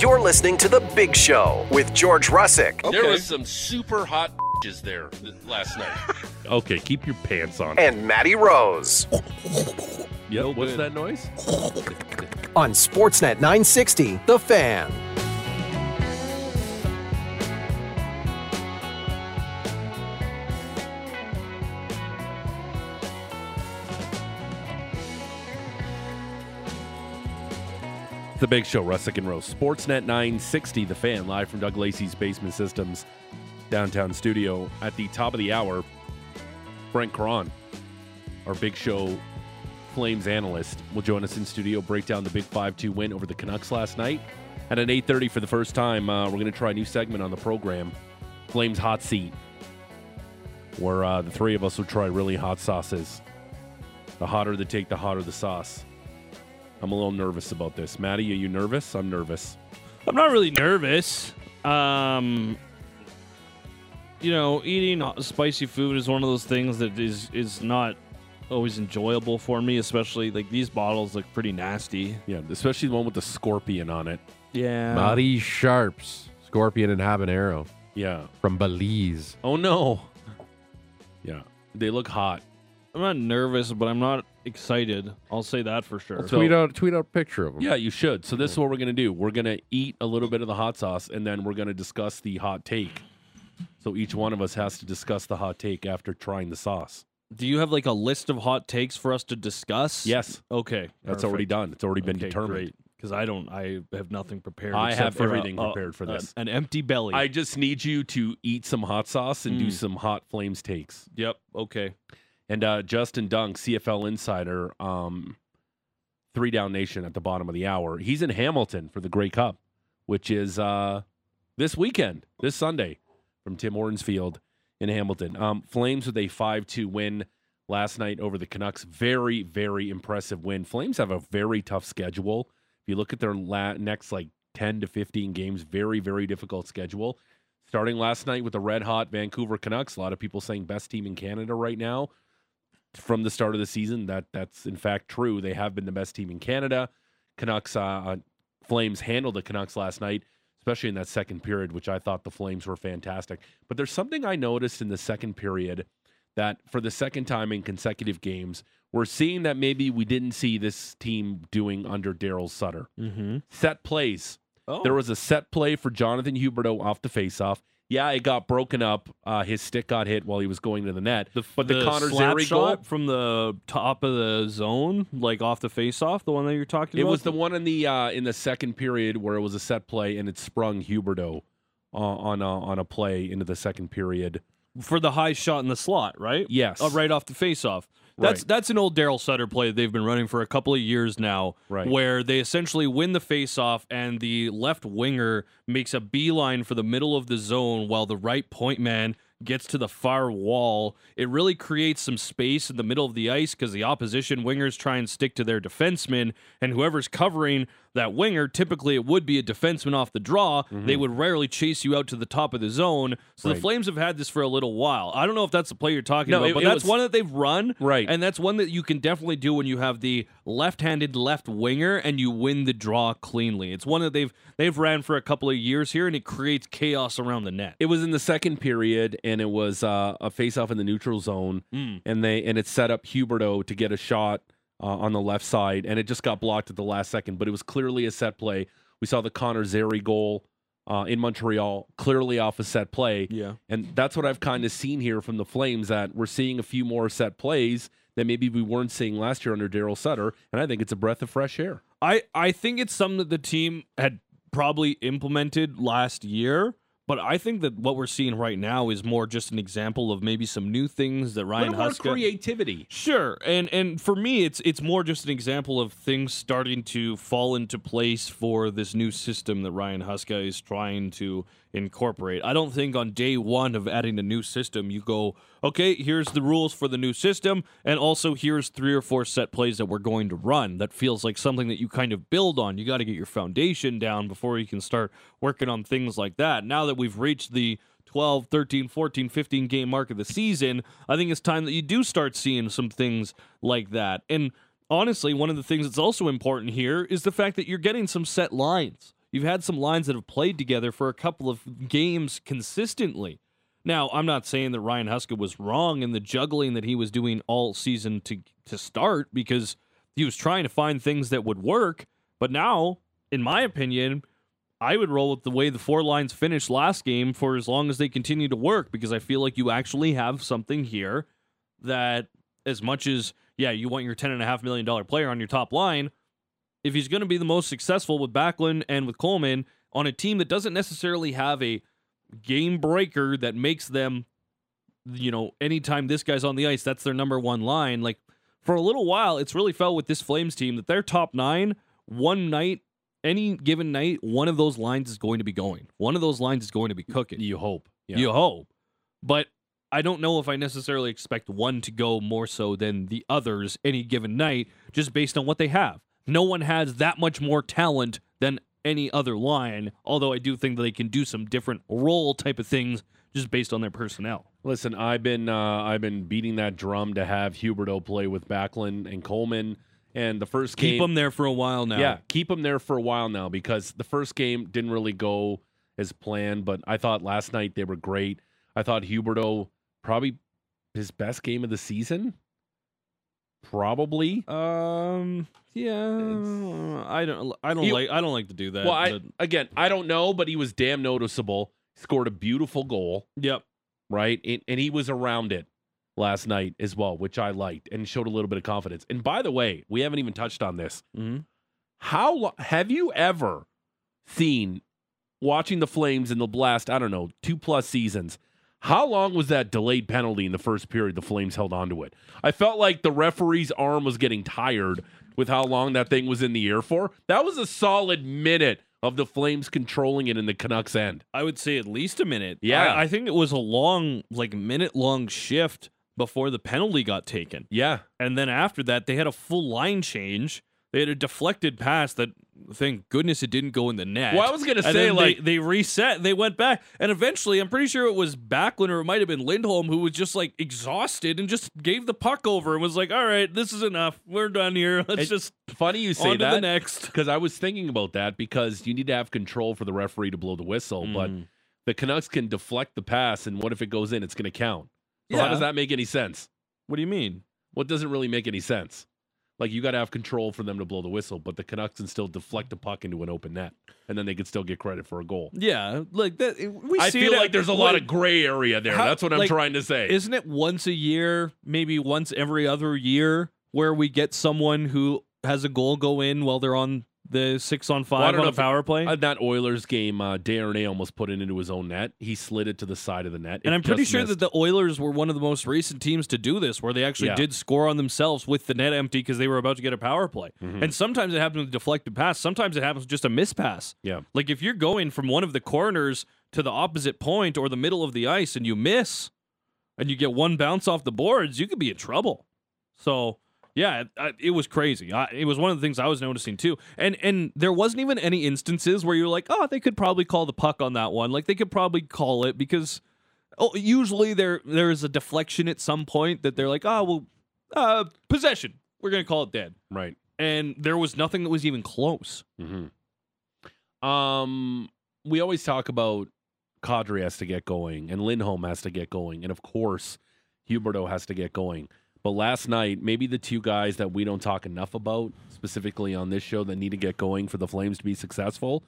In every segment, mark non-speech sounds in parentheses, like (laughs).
You're listening to The Big Show with George Russick There Okay. was some super hot bitches there last night. (laughs) Okay, keep your pants on. and Maddie Rose Yep. What's good. that noise? on Sportsnet 960, The Fan. The Big Show, Russick and Rose. Sportsnet 960, The Fan, live from Doug Lacey's Basement Systems downtown studio. At the top of the hour, Frank Krahn, our Big Show Flames analyst, will join us in studio, break down the big 5-2 win over the Canucks last night. And at 8.30 for the first time, uh, we're going to try a new segment on the program, Flames Hot Seat, where uh, the three of us will try really hot sauces. The hotter the take, the hotter the sauce. I'm a little nervous about this. Maddie, are you nervous? I'm nervous. I'm not really nervous. Um, you know, eating spicy food is one of those things that is is not always enjoyable for me, especially like these bottles look pretty nasty. Yeah, especially the one with the scorpion on it. Yeah. Marty Sharps, Scorpion and Habanero Yeah. from Belize. Oh no. Yeah. They look hot. I'm not nervous, but I'm not excited. I'll say that for sure. So- tweet out, tweet out a picture of them. Yeah, you should. So this is what we're gonna do. We're gonna eat a little bit of the hot sauce, and then we're gonna discuss the hot take. So each one of us has to discuss the hot take after trying the sauce. Do you have like a list of hot takes for us to discuss? Yes, Okay. that's already done. It's already been determined. Because I don't, I have nothing prepared. I have for a- everything a- prepared for this. an empty belly. I just need you to eat some hot sauce and do Mm. some hot flames takes. Yep. Okay. And uh, Justin Dunk, CFL insider, um, three down nation at the bottom of the hour. He's in Hamilton for the Grey Cup, which is uh, this weekend, this Sunday, from Tim Hortons Field in Hamilton. Um, Flames with a five-two win last night over the Canucks. Very, very impressive win. Flames have a very tough schedule. If you look at their la- next like ten to fifteen games, very, very difficult schedule. Starting last night with the red hot Vancouver Canucks. A lot of people saying best team in Canada right now from the start of the season. That that's in fact true. They have been the best team in Canada. Canucks uh, uh, Flames handled the Canucks last night, especially in that second period, which I thought the Flames were fantastic. But there's something I noticed in the second period that for the second time in consecutive games, we're seeing that maybe we didn't see this team doing under Daryl Sutter. Mm-hmm. Set plays. Oh. There was a set play for Jonathan Huberdeau off the faceoff. Yeah, it got broken up. Uh, his stick got hit while he was going to the net. but the, Connor slap Zary shot goal, from the top of the zone, like off the face-off, the one that you're talking it about. It was the one in the uh, in the second period where it was a set play and it sprung Huberdeau uh, on a, on a play into the second period. for the high shot in the slot, right? Yes, Uh, right off the face-off. That's Right. that's an old Daryl Sutter play that they've been running for a couple of years now, Right. where they essentially win the face-off and the left winger makes a beeline for the middle of the zone while the right point man gets to the far wall. It really creates some space in the middle of the ice because the opposition wingers try and stick to their defensemen, and whoever's covering that winger, typically it would be a defenseman off the draw. They would rarely chase you out to the top of the zone. So the Mm-hmm. Flames have had this for a little while. I don't know if that's the play you're talking No, about, it- but it that's was- one that they've run. Right. And that's one that you can definitely do when you have the left-handed left winger and you win the draw cleanly. It's one that they've they've ran for a couple of years here and it creates chaos around the net. It was in the second period, and it was uh, a face-off in the neutral zone, Mm. and they and it set up Huberdeau to get a shot uh, on the left side, and it just got blocked at the last second. But it was clearly a set play. We saw the Connor Zary goal uh, in Montreal, clearly off a set play, Yeah. and that's what I've kind of seen here from the Flames. That we're seeing a few more set plays that maybe we weren't seeing last year under Daryl Sutter, and I think it's a breath of fresh air. I, I think it's something that the team had probably implemented last year, but I think that what we're seeing right now is more just an example of maybe some new things that Ryan more Huska creativity. Sure, and and for me, it's it's more just an example of things starting to fall into place for this new system that Ryan Huska is trying to incorporate. I don't think on day one of adding a new system, you go, okay, here's the rules for the new system, and also here's three or four set plays that we're going to run. That feels like something that you kind of build on. You got to get your foundation down before you can start working on things like that. Now that we've reached the 12, 13, 14, 15 game mark of the season, I think it's time that you do start seeing some things like that. And honestly, one of the things that's also important here is the fact that you're getting some set lines. You've had some lines that have played together for a couple of games consistently. Now, I'm not saying that Ryan Huska was wrong in the juggling that he was doing all season to to start because he was trying to find things that would work. But now, in my opinion, I would roll with the way the four lines finished last game for as long as they continue to work because I feel like you actually have something here that, as much as, yeah, you want your $10.5 million player on your top line, if he's going to be the most successful with Backlund and with Coleman on a team that doesn't necessarily have a game breaker that makes them, you know, anytime this guy's on the ice, that's their number one line. Like for a little while, it's really felt with this Flames team that their top nine, one night, any given night, one of those lines is going to be going. One of those lines is going to be cooking. You hope. Yeah. You hope. But I don't know if I necessarily expect one to go more so than the others any given night, just based on what they have. No one has that much more talent than any other line, although I do think that they can do some different role type of things just based on their personnel. Listen, I've been uh, I've been beating that drum to have Huberdeau play with Backlund and Coleman. And the first game, Keep them there for a while now. yeah, keep them there for a while now because the first game didn't really go as planned. But I thought last night they were great. I thought Huberdeau probably his best game of the season. Probably. Um. Yeah. I don't. I don't You- like. I don't like to do that. well, I again, I don't know, but he was damn noticeable. Scored a beautiful goal. yep. right? And, and he was around it last night as well, which I liked and showed a little bit of confidence. And by the way, we haven't even touched on this. hmm How have you ever seen watching the Flames in the blast? I don't know, two plus seasons. How long was that delayed penalty in the first period? The Flames held onto it. I felt like the referee's arm was getting tired with how long that thing was in the air for. That was a solid minute of the Flames controlling it in the Canucks end. I would say at least a minute. Yeah. I, I think it was a long, like minute long shift before the penalty got taken. Yeah, And then after that, they had a full line change. They had a deflected pass that, thank goodness, it didn't go in the net. Well, I was gonna And say, like- they, they reset, they went back, and eventually, I'm pretty sure it was Backlund or it might have been Lindholm who was just like exhausted and just gave the puck over and was like, "All right, this is enough. We're done here. (laughs) Let's It- just funny you say that. the next." because I was thinking about that because you need to have control for the referee to blow the whistle, but Mm. the Canucks can deflect the pass, and what if it goes in? It's going to count. So how does that make any sense? What do you mean? What doesn't really make any sense? Like you got to have control for them to blow the whistle, but the Canucks can still deflect the puck into an open net, and then they could still get credit for a goal. Yeah, like that. We I feel like there's a lot like, of gray area there. how- That's what I'm like, trying to say. Isn't it once a year, maybe once every other year, where we get someone who has a goal go in while they're on the six on five don't on a power play? Uh, that Oilers game, uh, Darnay almost put it into his own net. He slid it to the side of the net. and It I'm pretty sure missed. that the Oilers were one of the most recent teams to do this, where they actually Yeah. did score on themselves with the net empty because they were about to get a power play. Mhm. And sometimes it happens with deflected pass. Sometimes it happens with just a mispass. Yeah. Like if you're going from one of the corners to the opposite point or the middle of the ice and you miss, and you get one bounce off the boards, you could be in trouble. So yeah, it, it was crazy. I, it was one of the things I was noticing too. And and there wasn't even any instances where you're like, oh, they could probably call the puck on that one. Like they could probably call it because oh, usually there there is a deflection at some point that they're like, oh well, uh, possession. We're gonna call it dead. right. And there was nothing that was even close. Mm-hmm. Um, we always talk about Kadri has to get going, and Lindholm has to get going, and of course, Huberdeau has to get going. But last night, maybe the two guys that we don't talk enough about, specifically on this show, that need to get going for the Flames to be successful,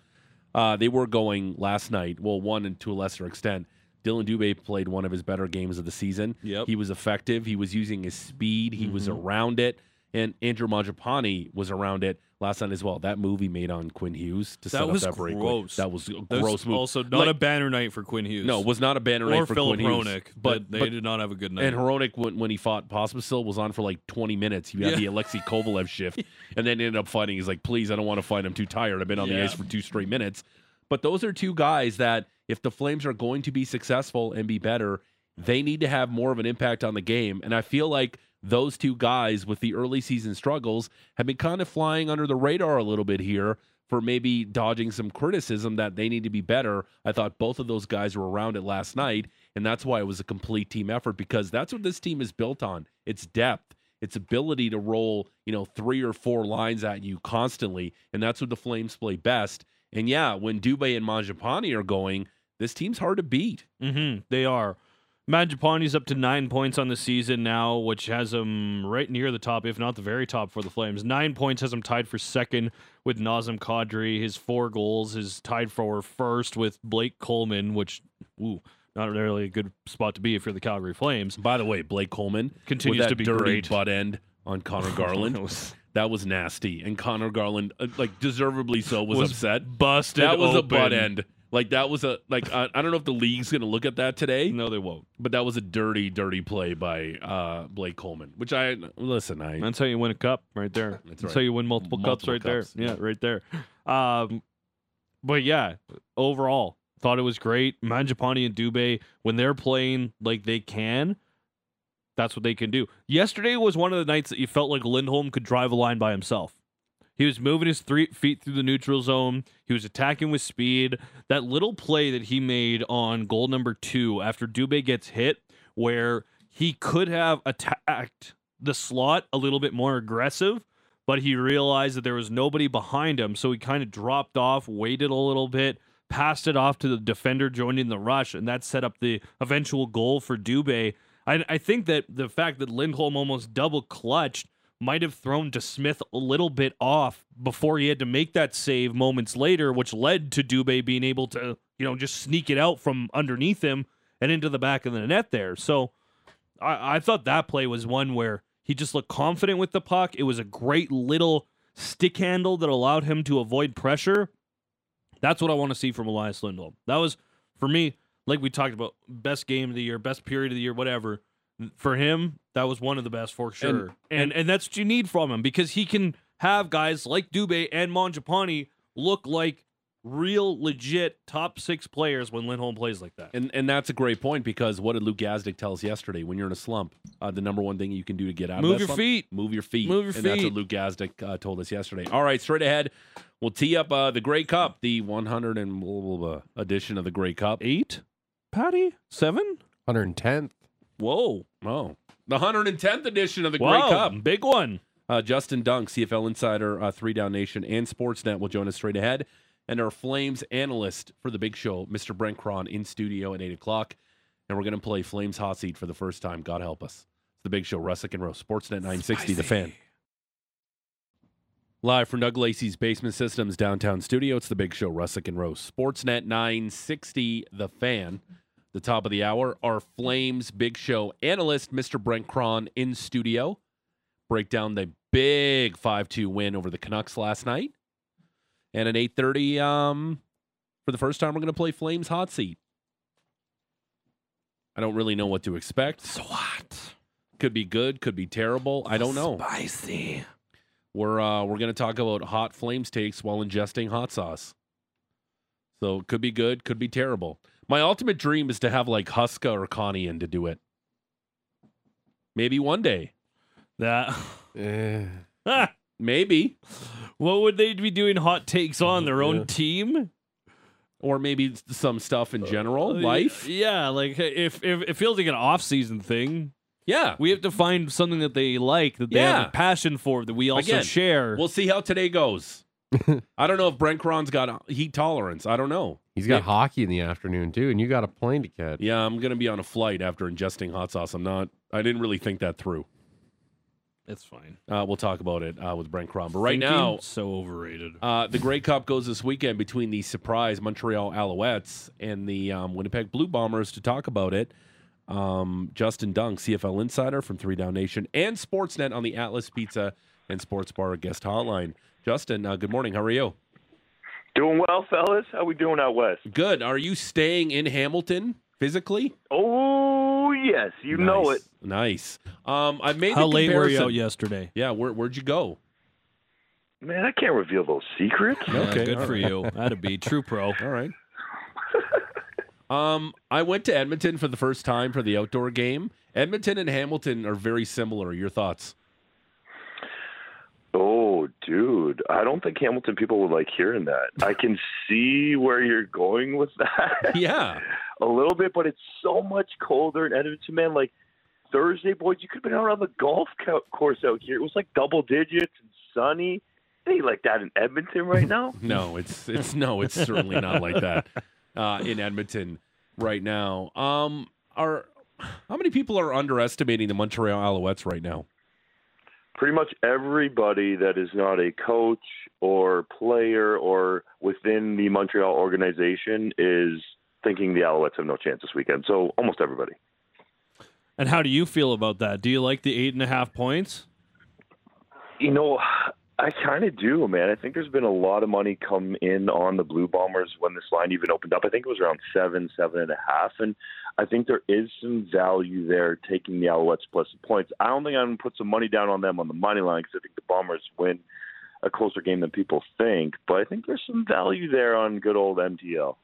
uh, they were going last night. Well, one and to a lesser extent. Dillon Dubé played one of his better games of the season. Yep. He was effective. He was using his speed. He was Mhm. around it. And Andrew Mangiapane was around it last night as well. That movie made on Quinn Hughes to That set was up that breakaway. gross. That was a That was gross move. Also, not Like- a banner night for Quinn Hughes. no, it was not a banner or night for Philip Quinn Hughes. Hronek, but, but they but did not have a good night. and Hronek when, when he fought Pospisil was on for like 20 minutes. He had Yeah. the Alexei Kovalev shift, (laughs) and then ended up fighting. He's like, please, I don't want to fight. I'm too tired. I've been on the ice for two straight minutes. But those are two guys that, if the Flames are going to be successful and be better, they need to have more of an impact on the game. And I feel like those two guys, with the early season struggles, have been kind of flying under the radar a little bit here for maybe dodging some criticism that they need to be better. I thought both of those guys were around it last night, and that's why it was a complete team effort because that's what this team is built on. It's depth, its ability to roll, you know, three or four lines at you constantly, and that's what the Flames play best. And yeah, when Dubé and Mangiapane are going, this team's hard to beat. Mm-hmm. They are. Mangiapane's up to nine points on the season now, which has him right near the top, if not the very top for the Flames. Nine points has him tied for second with Nazem Kadri. His four goals is tied for first with Blake Coleman, which, ooh, not really a good spot to be if you're the Calgary Flames. By the way, Blake Coleman Continues to be dirty great. butt end on Connor (laughs) Garland. That was- that was nasty, and Conor Garland, uh, like deservedly so, was, Was upset. busted. That was a butt end. Like that was a like I, I don't know if the league's gonna look at that today, No, they won't. but that was a dirty, dirty play by uh, Blake Coleman. Which I listen, I That's how you win a cup, right there. That's That's, right. how you win multiple, cups, right cups, there. Yeah, yeah. right there. Um, but yeah, overall, thought it was great. Mangiapane and Dubé, when they're playing like they can, that's what they can do. Yesterday was one of the nights that you felt like Lindholm could drive a line by himself. He was moving his three feet through the neutral zone. He was attacking with speed. That little play that he made on goal number two after Dubé gets hit, where he could have attacked the slot a little bit more aggressive, but he realized that there was nobody behind him. So he kind of dropped off, waited a little bit, passed it off to the defender joining the rush, and that set up the eventual goal for Dubé. I, I think that the fact that Lindholm almost double clutched might have thrown to Smith a little bit off before he had to make that save moments later, which led to Dubé being able to, you know, just sneak it out from underneath him and into the back of the net there. So I, I thought that play was one where he just looked confident with the puck. It was a great little stick handle that allowed him to avoid pressure. That's what I want to see from Elias Lindholm. That was, for me, like we talked about, best game of the year, best period of the year, whatever. For him, that was one of the best for sure. And and, that's what you need from him because he can have guys like Dubé and Mangiapane look like real legit top six players when Lindholm plays like that. And and that's a great point because what did Luke Gazdic tell us yesterday? When you're in a slump, uh, the number one thing you can do to get out Move of that your slump, feet. move your feet, Move your feet. and that's what. Luke Gazdic uh, told us yesterday. All right, straight ahead, we'll tee up uh, the Grey Cup, the 100 and blah, blah, blah, edition of the Grey Cup. Eight? Patty? Seven? 110th. Whoa. Oh, the 110th edition of the Grey Wow, Cup. big one. Uh, Justin Dunk, CFL Insider, uh, Three Down Nation, and Sportsnet will join us straight ahead. And our Flames analyst for the big show, Mr. Brent Krahn, in studio at 8 o'clock. And we're going to play Flames Hot Seat for the first time. God help us. It's the big show, Russick and Rose, Sportsnet 960, The Fan. Live from Doug Lacey's Basement Systems downtown studio, it's the big show, Russick and Rose. Sportsnet 960, The Fan. The top of the hour, our Flames big show analyst, Mr. Brent Krahn, in studio break down the big 5-2 win over the Canucks last night. And at 8:30 um for the first time we're going to play Flames hot seat. I don't really know what to expect. So what? Could be good, could be terrible. I don't know. Spicy. We're uh we're going to talk about hot Flames takes while ingesting hot sauce. So it could be good, could be terrible. My ultimate dream is to have like Huska or Connie in to do it. Maybe one day. That. (laughs) Eh. (laughs) Maybe. what would they be doing hot takes on their own Yeah. team? Or maybe some stuff in general, life. Yeah, like if, if it feels like an off-season thing, Yeah. we have to find something that they like, that they have a passion for, that we also Again, share. We'll see how today goes. (laughs) I don't know if Brent Krahn's got heat tolerance. I don't know. He's got Yeah. hockey in the afternoon too, and you got a plane to catch. Yeah, I'm gonna be on a flight after ingesting hot sauce. I'm not. I didn't really think that through. it's fine. Uh, we'll talk about it uh, with Brent Krahn. But right Thinking, now, so overrated. uh, the Grey Cup goes this weekend between the surprise Montreal Alouettes and the um, Winnipeg Blue Bombers. To talk about it, um, Justin Dunk, CFL insider from Three Down Nation, and Sportsnet on the Atlas Pizza and Sports Bar guest hotline. Justin, uh, good morning. How are you? Doing well, fellas. How we doing out west? Good. Are you staying in Hamilton physically? Oh yes, you know it. Nice. Um, I made How the late were you comparison. out yesterday? Yeah, where, where'd you go? Man, I can't reveal those secrets. Okay, good for right. you. That'd be true pro. (laughs) All right. um, I went to Edmonton for the first time for the outdoor game. Edmonton and Hamilton are very similar. Your thoughts? Oh, dude, I don't think Hamilton people would like hearing that. I (laughs) can see where you're going with that. (laughs) Yeah. a little bit, but it's so much colder in Edmonton, man. Like Thursday, boys, you could have been out on the golf co- course out here. It was like double digits and sunny. It ain't like that in Edmonton right now. (laughs) No, it's it's no, it's certainly not like that uh, in Edmonton right now. Um, are how many people are underestimating the Montreal Alouettes right now? Pretty much everybody that is not a coach or player or within the Montreal organization is thinking the Alouettes have no chance this weekend. So almost everybody. And how do you feel about that? Do you like the eight and a half points? You know, I kind of do, man. I think there's been a lot of money come in on the Blue Bombers when this line even opened up. I think it was around seven, seven and a half, and I think there is some value there taking the Alouettes plus the points. I don't think I'm going to put some money down on them on the money line because I think the Bombers win a closer game than people think. But I think there's some value there on good old MTL.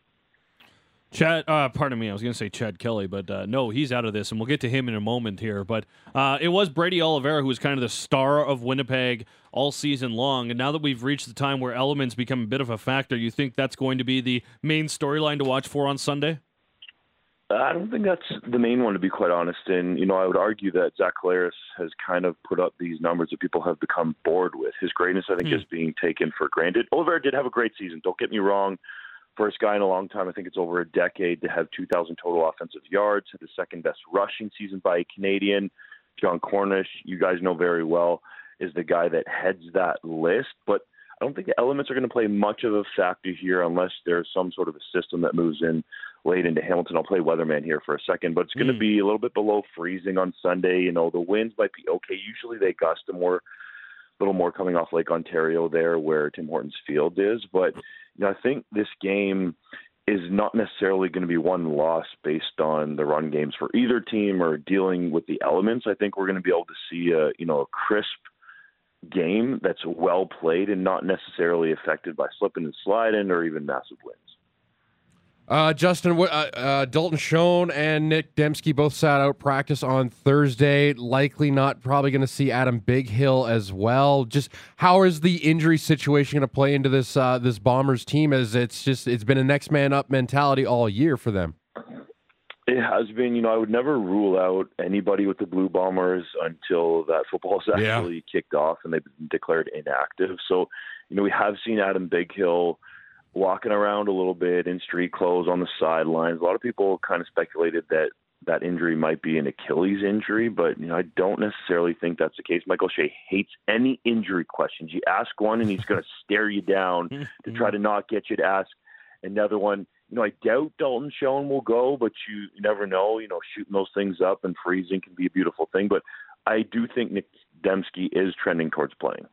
Chad, uh, pardon me, I was going to say Chad Kelly, but uh, no, he's out of this, and we'll get to him in a moment here. But uh, it was Brady Oliveira who was kind of the star of Winnipeg all season long, and now that we've reached the time where elements become a bit of a factor, you think that's going to be the main storyline to watch for on Sunday? I don't think that's the main one, to be quite honest. And you know, I would argue that Zach Collaros has kind of put up these numbers that people have become bored with. His greatness, I think, Hmm. is being taken for granted. Oliveira did have a great season. Don't get me wrong. First guy in a long time, I think it's over a decade, to have 2,000 total offensive yards, had the second best rushing season by a Canadian. Jon Cornish, you guys know very well, is the guy that heads that list. But I don't think the elements are going to play much of a factor here unless there's some sort of a system that moves in late into Hamilton. I'll play weatherman here for a second, but it's going to Mm. be a little bit below freezing on Sunday. You know, the winds might be okay. Usually they gust a more, little more coming off Lake Ontario there where Tim Hortons Field is. But you know, I think this game is not necessarily going to be one loss based on the run games for either team or dealing with the elements. I think we're going to be able to see a you know a crisp game that's well played and not necessarily affected by slipping and sliding or even massive wins. Uh, Justin, uh, uh, Dalton Schoen and Nic Demski both sat out practice on Thursday. Likely not probably going to see Adam Bighill as well. Just how is the injury situation going to play into this uh, this Bombers team? As it's just it's been a next man up mentality all year for them. It has been, you know, I would never rule out anybody with the Blue Bombers until that football is (laughs) Yeah. kicked off and they've been declared inactive. So, you know, we have seen Adam Big Hill walking around a little bit in street clothes on the sidelines. A lot of people kind of speculated that that injury might be an Achilles injury, but you know, I don't necessarily think that's the case. Mike O'Shea hates any injury questions. You ask one and he's going (laughs) to stare you down to try to not get you to ask another one. You know, I doubt Dalton Schoen will go, but you, never know. You know, shooting those things up and freezing can be a beautiful thing. But I do think Nic Demski is trending towards playing.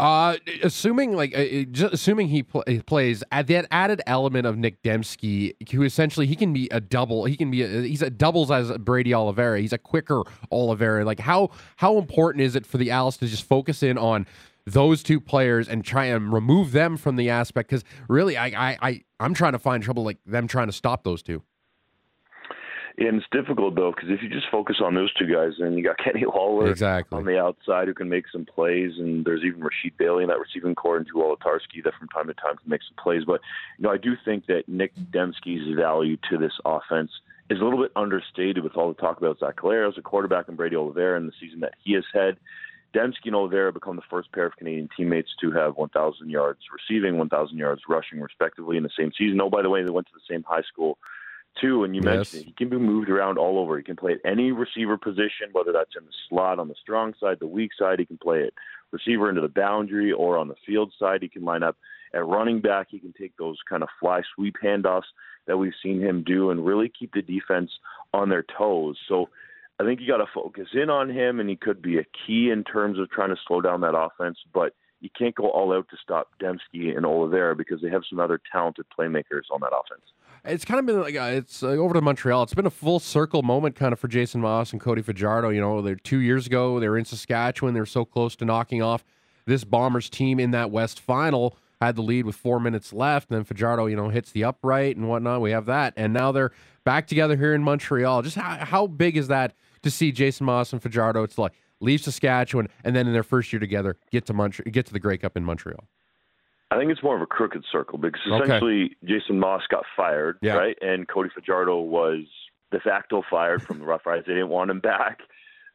Uh, assuming like uh, uh, assuming he, pl- plays at that added element of Nic Demski, who essentially he can be a double. He can be a, he's a doubles as Brady Oliveira. He's a quicker Oliveira. Like how how important is it for the Alice to just focus in on those two players and try and remove them from the aspect? Because really, I I I I'm trying to find trouble like them trying to stop those two. And it's difficult though because if you just focus on those two guys, then you got (laughs) Kenny Lawler Exactly. on the outside who can make some plays, and there's even Rasheed Bailey in that receiving core and Drew Wolitarsky that from time to time can make some plays. But you know, I do think that Nic Demski's value to this offense is a little bit understated with all the talk about Zach Collaros, a quarterback, and Brady Oliveira in the season that he has had. Demski and Oliveira become the first pair of Canadian teammates to have 1,000 yards receiving, 1,000 yards rushing, respectively, in the same season. Oh, by the way, they went to the same high school too. And you Yes. mentioned it. he can be moved around all over. He can play at any receiver position, whether that's in the slot on the strong side, the weak side. He can play it receiver into the boundary or on the field side. He can line up at running back. He can take those kind of fly sweep handoffs that we've seen him do and really keep the defense on their toes. So I think you got to focus in on him, and he could be a key in terms of trying to slow down that offense. But you can't go all out to stop Demski and Oliveira because they have some other talented playmakers on that offense. It's kind of been like uh, it's uh, over to Montreal. It's been a full circle moment, kind of for Jason Maas and Cody Fajardo. You know, they're two years ago. They were in Saskatchewan. They were so close to knocking off this Bombers team in that West Final. Had the lead with four minutes left. And then Fajardo, you know, hits the upright and whatnot. We have that, and now they're back together here in Montreal. Just how, how big is that to see Jason Maas and Fajardo? It's like leave Saskatchewan and then in their first year together get to Montreal, get to the Grey Cup in Montreal. I think it's more of a crooked circle because Okay. essentially Jason Maas got fired, Yeah. right? And Cody Fajardo was de facto fired from the Rough Riders. They didn't want him back.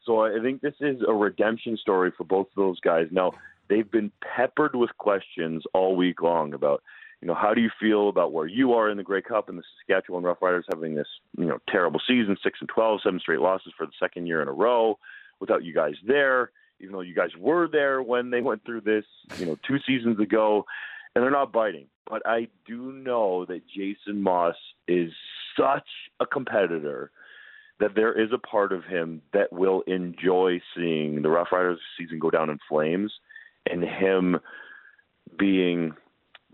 So I think this is a redemption story for both of those guys. Now, they've been peppered with questions all week long about, you know, how do you feel about where you are in the Grey Cup and the Saskatchewan Roughriders having this, you know, terrible season, six and 12, seven straight losses for the second year in a row without you guys there, even though you guys were there when they went through this, you know, two seasons ago, and they're not biting. But I do know that Jason Maas is such a competitor that there is a part of him that will enjoy seeing the Rough Riders season go down in flames and him being,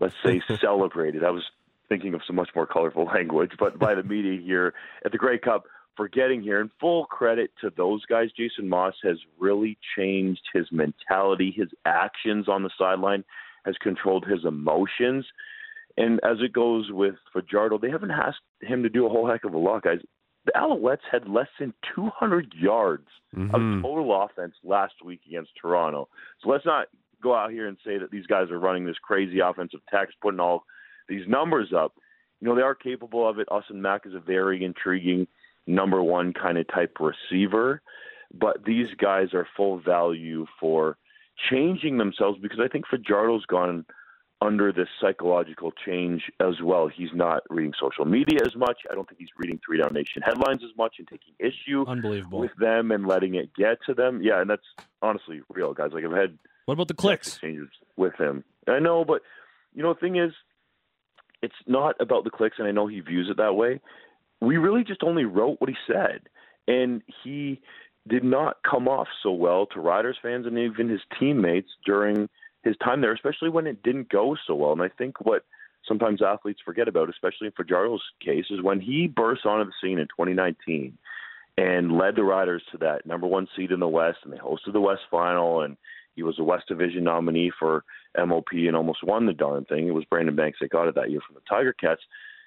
let's say, (laughs) celebrated. I was thinking of some much more colorful (laughs) language, but by the media here at the Grey Cup for getting here. And full credit to those guys. Jason Maas has really changed his mentality, his actions on the sideline has controlled his emotions. And as it goes with Fajardo, they haven't asked him to do a whole heck of a lot, guys the Alouettes had less than 200 yards mm-hmm. of total offense last week against Toronto. So let's not go out here and say that these guys are running this crazy offensive text, putting all these numbers up. You know, they are capable of it. Austin Mack is a very intriguing number one kind of type receiver, but these guys are full value for changing themselves because I think Fajardo's gone – under this psychological change as well. He's not reading social media as much. I don't think he's reading Three Down Nation headlines as much and taking issue Unbelievable. with them and letting it get to them. Yeah, and that's honestly real, guys. Like I've had what about the clicks changes with him. I know, but you know the thing is, it's not about the clicks, and I know he views it that way. We really just only wrote what he said, and he did not come off so well to Riders fans and even his teammates during – his time there, especially when it didn't go so well. And I think what sometimes athletes forget about, especially in Fajardo's case, is when he burst onto the scene in 2019 and led the Riders to that number one seed in the West, and they hosted the West Final, and he was a West Division nominee for MOP and almost won the darn thing. It was Brandon Banks that got it that year from the Tiger Cats.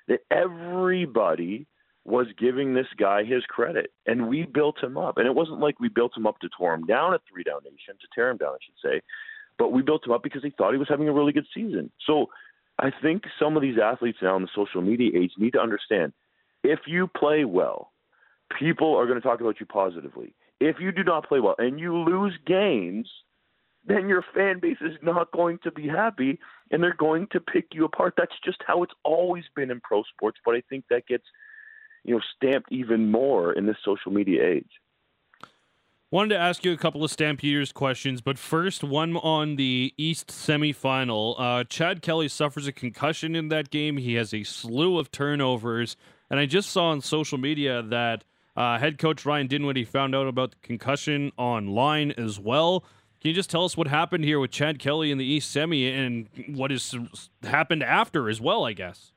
That everybody was giving this guy his credit, and we built him up. And it wasn't like we built him up to tore him down at Three Down Nation, to tear him down, I should say. But we built him up because he thought he was having a really good season. So I think some of these athletes now in the social media age need to understand if you play well, people are going to talk about you positively. If you do not play well and you lose games, then your fan base is not going to be happy and they're going to pick you apart. That's just how it's always been in pro sports, but I think that gets you know stamped even more in this social media age. Wanted to ask you a couple of Stampeders questions, but first, one on the East semifinal. Uh, Chad Kelly suffers a concussion in that game. He has a slew of turnovers, and I just saw on social media that uh, head coach Ryan Dinwiddie found out about the concussion online as well. Can you just tell us what happened here with Chad Kelly in the East semi and what has happened after as well? I guess.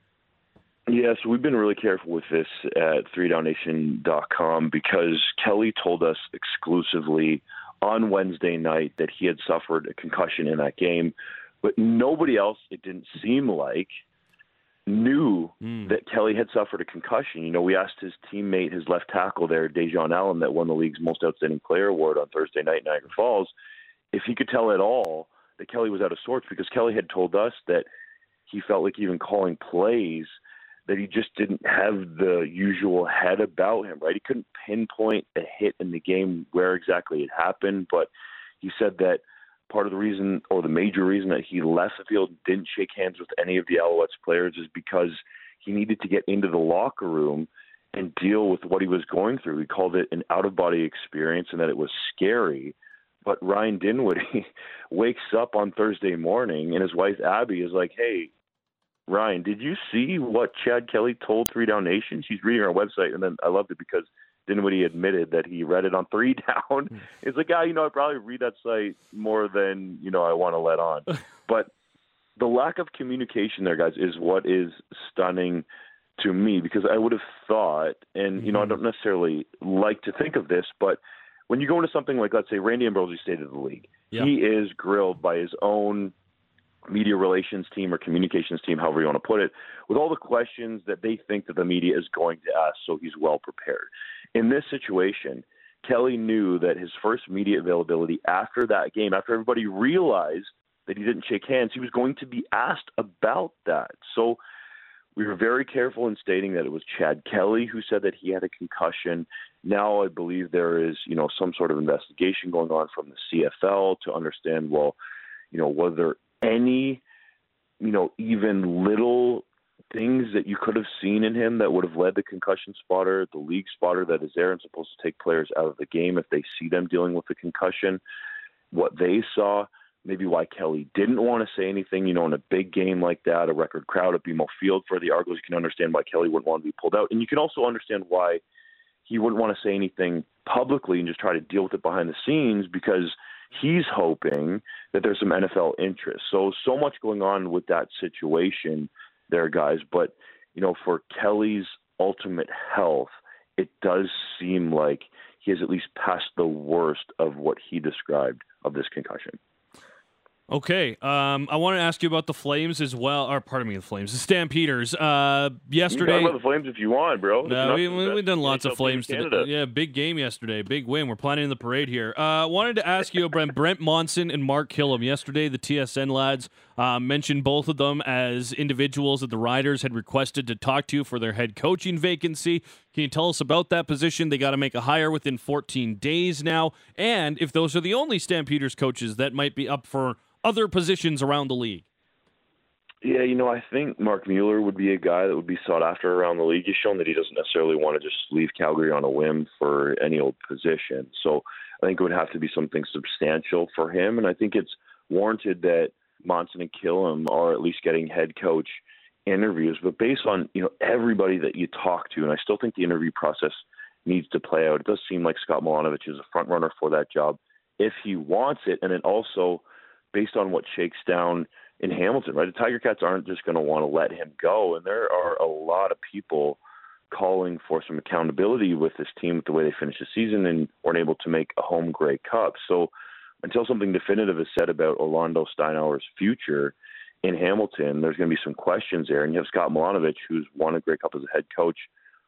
Yeah, so we've been really careful with this at 3downnation.com because Kelly told us exclusively on Wednesday night that he had suffered a concussion in that game, but nobody else, it didn't seem like, knew mm. that Kelly had suffered a concussion. You know, we asked his teammate, his left tackle there, Dejon Allen, that won the league's most outstanding player award on Thursday night in Niagara Falls, if he could tell at all that Kelly was out of sorts because Kelly had told us that he felt like even calling plays – that he just didn't have the usual head about him, right? He couldn't pinpoint a hit in the game where exactly it happened, but he said that part of the reason or the major reason that he left the field didn't shake hands with any of the Alouettes players is because he needed to get into the locker room and deal with what he was going through. He called it an out of body experience and that it was scary. But Ryan Dinwiddie (laughs) wakes up on Thursday morning and his wife Abby is like, Hey, Ryan, did you see what Chad Kelly told Three Down Nation? She's reading our website, and then I loved it because Dinwiddie admitted that he read it on Three Down. (laughs) It's like, yeah, you know, I probably read that site more than you know I want to let on. (laughs) but the lack of communication there, guys, is what is stunning to me because I would have thought, and you know, I mm-hmm. don't necessarily like to think of this, but when you go into something like, let's say, Randy Ambrosie State of the League, yeah. he is grilled by his own media relations team or communications team, however you want to put it, with all the questions that they think that the media is going to ask, so he's well prepared. In this situation, Kelly knew that his first media availability after that game, after everybody realized that he didn't shake hands, he was going to be asked about that. So we were very careful in stating that it was Chad Kelly who said that he had a concussion. Now I believe there is, you know, some sort of investigation going on from the CFL to understand, well, You know, was there any, you know, even little things that you could have seen in him that would have led the concussion spotter, the league spotter that is there and supposed to take players out of the game if they see them dealing with a concussion, what they saw, maybe why Kelly didn't want to say anything, you know, in a big game like that, a record crowd at BMO Field for the Argos, you can understand why Kelly wouldn't want to be pulled out. And you can also understand why he wouldn't want to say anything publicly and just try to deal with it behind the scenes because he's hoping that there's some NFL interest. So so much going on with that situation there, guys. But you know, for Kelly's ultimate health, it does seem like he has at least passed the worst of what he described of this concussion. Okay, um, I want to ask you about the Flames as well. Or pardon me, the Flames, the Stampeders. Uh, yesterday, you can talk about the Flames if you want, bro. No, we, we, have done lots of Flames today. Yeah, big game yesterday, big win. We're planning the parade here. Uh, wanted to ask you, Brent, Brent Monson and Mark Kilam Yesterday, the TSN lads uh, mentioned both of them as individuals that the Riders had requested to talk to for their head coaching vacancy. Can you tell us about that position? They got to make a hire within 14 days now, and if those are the only Stampeders coaches that might be up for other positions around the league? Yeah, you know, I think Marc Mueller would be a guy that would be sought after around the league. He's shown that he doesn't necessarily want to just leave Calgary on a whim for any old position. So I think it would have to be something substantial for him. And I think it's warranted that Monson and Kilam are at least getting head coach interviews. But based on, you know, everybody that you talk to, and I still think the interview process needs to play out. It does seem like Scott Milanovich is a front runner for that job if he wants it. And then also – based on what shakes down in Hamilton, right? The Tiger Cats aren't just going to want to let him go, and there are a lot of people calling for some accountability with this team with the way they finished the season and weren't able to make a home Grey Cup. So until something definitive is said about Orlando Steinauer's future in Hamilton, there's going to be some questions there. And you have Scott Milanovich, who's won a Grey Cup as a head coach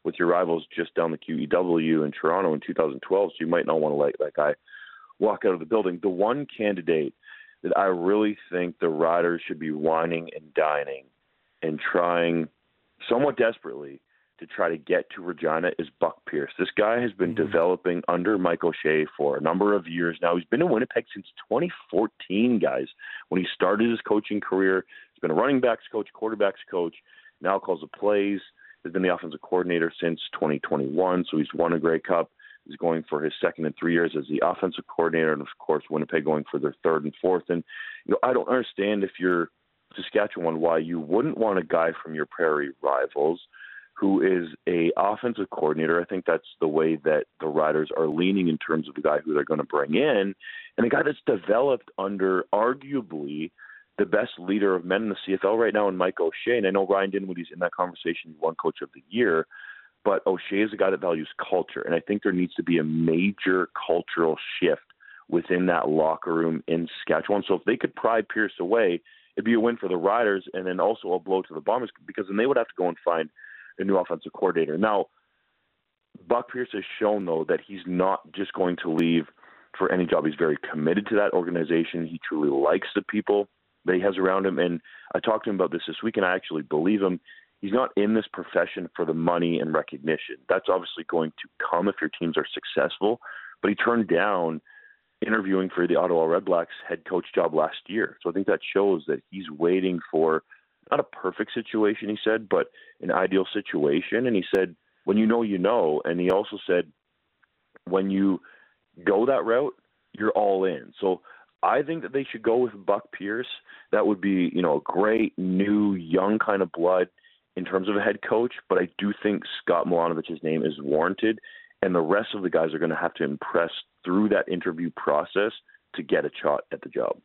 with your rivals just down the QEW in Toronto in 2012. So you might not want to let that guy walk out of the building. The one candidate – that I really think the riders should be whining and dining and trying somewhat desperately to try to get to Regina is Buck Pierce. This guy has been mm-hmm. developing under Mike O'Shea for a number of years now. He's been in Winnipeg since 2014, guys, when he started his coaching career. He's been a running backs coach, quarterbacks coach, now calls the plays, has been the offensive coordinator since 2021, so he's won a Grey Cup He's going for his second and three years as the offensive coordinator, and of course Winnipeg going for their third and fourth. And you know, I don't understand if you're Saskatchewan why you wouldn't want a guy from your Prairie rivals who is a offensive coordinator. I think that's the way that the Riders are leaning in terms of the guy who they're going to bring in, and a guy that's developed under arguably the best leader of men in the CFL right now in Mike O'Shea. And I know Ryan Dinwiddie's in that conversation, one coach of the year. But O'Shea is a guy that values culture, and I think there needs to be a major cultural shift within that locker room in Saskatchewan. So if they could pry Pierce away, it'd be a win for the Riders, and then also a blow to the Bombers because then they would have to go and find a new offensive coordinator. Now, Buck Pierce has shown though that he's not just going to leave for any job. He's very committed to that organization. He truly likes the people that he has around him, and I talked to him about this this week, and I actually believe him he's not in this profession for the money and recognition. That's obviously going to come if your teams are successful. But he turned down interviewing for the Ottawa Redblacks head coach job last year. So I think that shows that he's waiting for not a perfect situation, he said, but an ideal situation. And he said, when you know, you know. And he also said, when you go that route, you're all in. So I think that they should go with Buck Pierce. That would be, you know, a great new young kind of blood in terms of a head coach, but I do think Scott Milanovich's name is warranted, and the rest of the guys are going to have to impress through that interview process to get a shot at the job.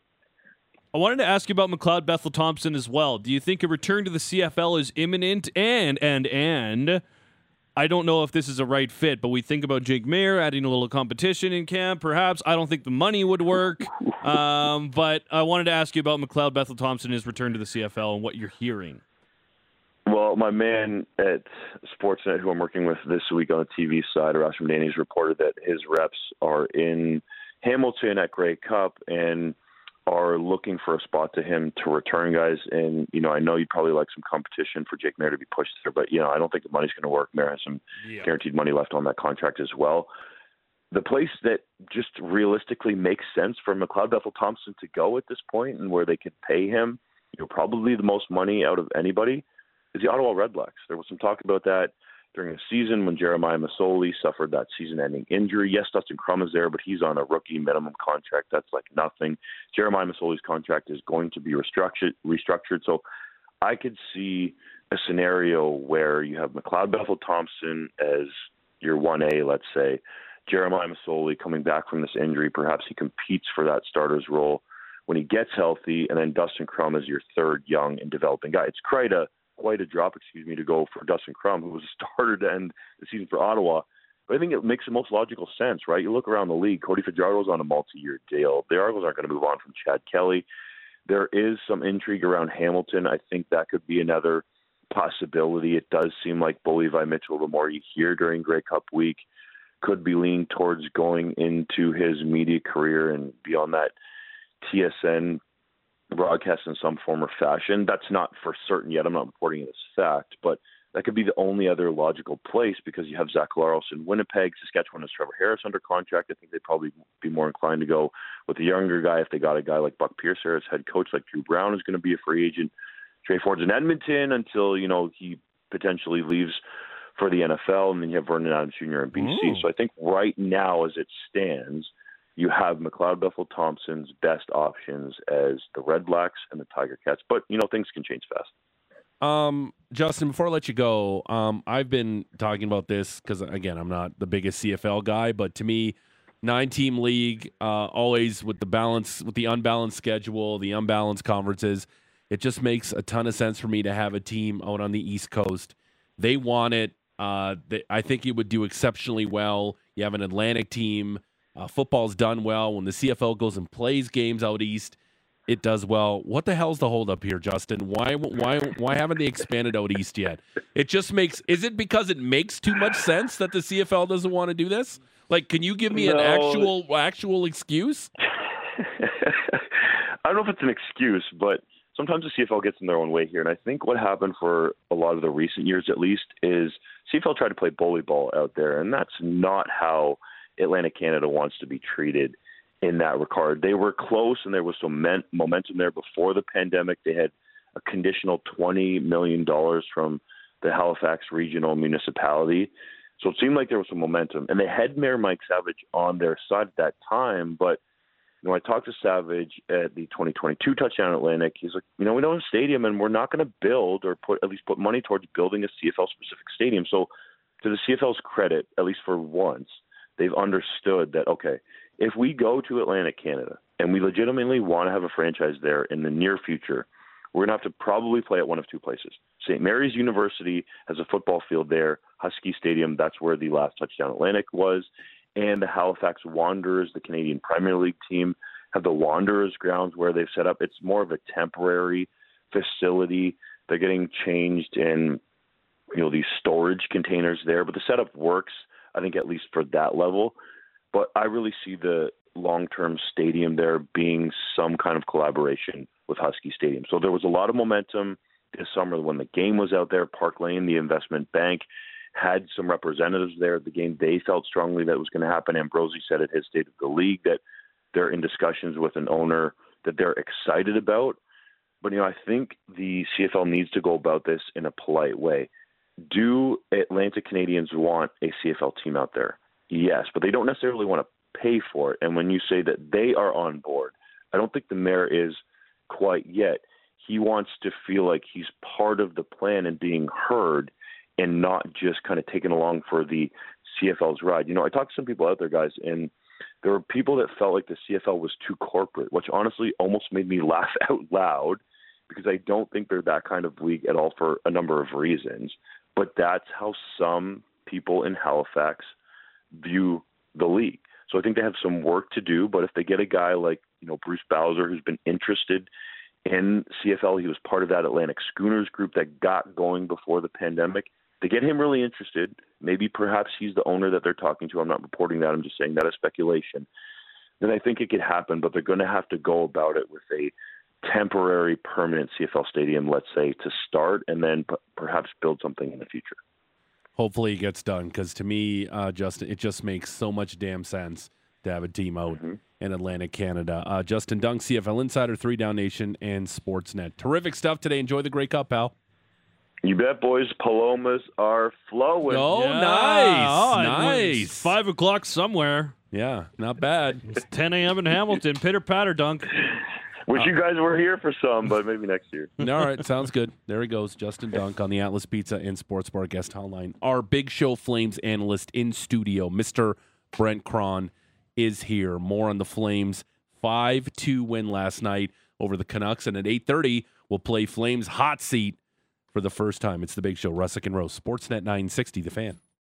I wanted to ask you about McLeod Bethel Thompson as well. Do you think a return to the CFL is imminent? And and and I don't know if this is a right fit, but we think about Jake Maier adding a little competition in camp. Perhaps I don't think the money would work. Um, but I wanted to ask you about McLeod Bethel Thompson his return to the CFL and what you're hearing. Well, my man at Sportsnet, who I'm working with this week on the TV side, Arash Madani, reported that his reps are in Hamilton at Grey Cup and are looking for a spot to him to return guys. And, you know, I know you'd probably like some competition for Jake Maier to be pushed there, but, you know, I don't think the money's going to work. Maier has some yeah. guaranteed money left on that contract as well. the place that just realistically makes sense for McLeod Bethel Thompson to go at this point and where they could pay him, you know, probably the most money out of anybody is the Ottawa Redblacks. There was some talk about that during the season when Jeremiah Masoli suffered that season-ending injury. Yes, Dustin Crum is there, but he's on a rookie minimum contract. That's like nothing. Jeremiah Masoli's contract is going to be restructured. Restructured. So I could see a scenario where you have McLeod Bethel Thompson as your 1A, let's say, Jeremiah Masoli coming back from this injury. Perhaps he competes for that starter's role when he gets healthy, and then Dustin Crum is your third young and developing guy. It's quite a quite a drop, excuse me, to go for Dustin Crum, who was a starter to end the season for Ottawa. But I think it makes the most logical sense, right? You look around the league, Cody Fajardo's on a multi-year deal. The Argos aren't going to move on from Chad Kelly. There is some intrigue around Hamilton. I think that could be another possibility. It does seem like Bo Levi Mitchell, the more you hear during Grey Cup week, could be leaning towards going into his media career and be on that TSN broadcast in some form or fashion. That's not for certain yet. I'm not reporting it as fact, but that could be the only other logical place because you have Zach Collaros in Winnipeg. Saskatchewan has Trevor Harris under contract. I think they'd probably be more inclined to go with a younger guy if they got a guy like Buck Pierce as head coach, like Dru Brown is going to be a free agent. Tre Ford's in Edmonton until, you know, he potentially leaves for the NFL, and then you have Vernon Adams Jr. in BC. Mm. So I think right now, as it stands, you have McLeod Bethel Thompson's best options as the Red Blacks and the Tiger Cats. But, you know, things can change fast. Um, Justin, before I let you go, um, I've been talking about this because, again, I'm not the biggest CFL guy, but to me, nine team league, uh, always with the balance, with the unbalanced schedule, the unbalanced conferences, it just makes a ton of sense for me to have a team out on the East Coast. They want it. Uh, they, I think it would do exceptionally well. You have an Atlantic team. Uh, football's done well. When the CFL goes and plays games out east, it does well. What the hell's the holdup here, Justin? Why why why haven't they expanded out east yet? It just makes is it because it makes too much sense that the CFL doesn't want to do this? Like, can you give me no. an actual actual excuse? (laughs) I don't know if it's an excuse, but sometimes the CFL gets in their own way here. And I think what happened for a lot of the recent years, at least, is CFL tried to play bully ball out there, and that's not how Atlantic Canada wants to be treated in that regard. They were close, and there was some momentum there before the pandemic. They had a conditional $20 million from the Halifax Regional Municipality. So it seemed like there was some momentum. And they had Mayor Mike Savage on their side at that time, but – you know, I talked to Savage at the 2022 Touchdown Atlantic. He's like, you know, we don't have a stadium, and we're not going to build or put at least put money towards building a CFL specific stadium. So, to the CFL's credit, at least for once, they've understood that okay, if we go to Atlantic Canada and we legitimately want to have a franchise there in the near future, we're going to have to probably play at one of two places. St. Mary's University has a football field there. Husky Stadium, that's where the last Touchdown Atlantic was and the Halifax Wanderers, the Canadian Premier League team, have the Wanderers grounds where they've set up. It's more of a temporary facility. They're getting changed in you know these storage containers there, but the setup works. I think at least for that level. But I really see the long-term stadium there being some kind of collaboration with Husky Stadium. So there was a lot of momentum this summer when the game was out there. Park Lane, the investment bank, had some representatives there at the game. They felt strongly that it was going to happen. Ambrosie said at his State of the League that they're in discussions with an owner that they're excited about. But you know, I think the CFL needs to go about this in a polite way. Do Atlantic Canadians want a CFL team out there? Yes, but they don't necessarily want to pay for it. And when you say that they are on board, I don't think the mayor is quite yet. He wants to feel like he's part of the plan and being heard and not just kind of taken along for the CFL's ride. You know, I talked to some people out there, guys, and there were people that felt like the CFL was too corporate, which honestly almost made me (laughs) laugh out loud because I don't think they're that kind of league at all for a number of reasons. But that's how some people in Halifax view the league. So I think they have some work to do. But if they get a guy like you know Bruce Bowser, who's been interested in CFL, he was part of that Atlantic Schooners group that got going before the pandemic to get him really interested, maybe perhaps he's the owner that they're talking to. I'm not reporting that. I'm just saying that as speculation. Then I think it could happen, but they're going to have to go about it with a temporary, permanent CFL stadium, let's say, to start, and then p- perhaps build something in the future. Hopefully it gets done because to me, uh, Justin, it just makes so much damn sense to have a team out in Atlantic Canada. Uh, Justin Dunk, CFL Insider, Three Down Nation, and Sportsnet. Terrific stuff today. Enjoy the Grey Cup, pal. You bet, boys. Palomas are flowing. Oh, Yeah. nice, Oh, nice. Five o'clock somewhere. Yeah, not bad. It's 10 a.m. in Hamilton. Pitter patter dunk. Wish uh, you guys were here for some, but maybe next year. (laughs) All right, sounds good. There he goes, Justin Dunk on the Atlas Pizza and Sports Bar guest hotline. Our Big Show Flames analyst in studio, Mr. Brent Krahn, is here. More on the Flames. 5-2 win last night over the Canucks, and at 8.30, we'll play Flames Hot Seat for the first time. It's the Big Show, Russick and Rose, Sportsnet 960, The Fan.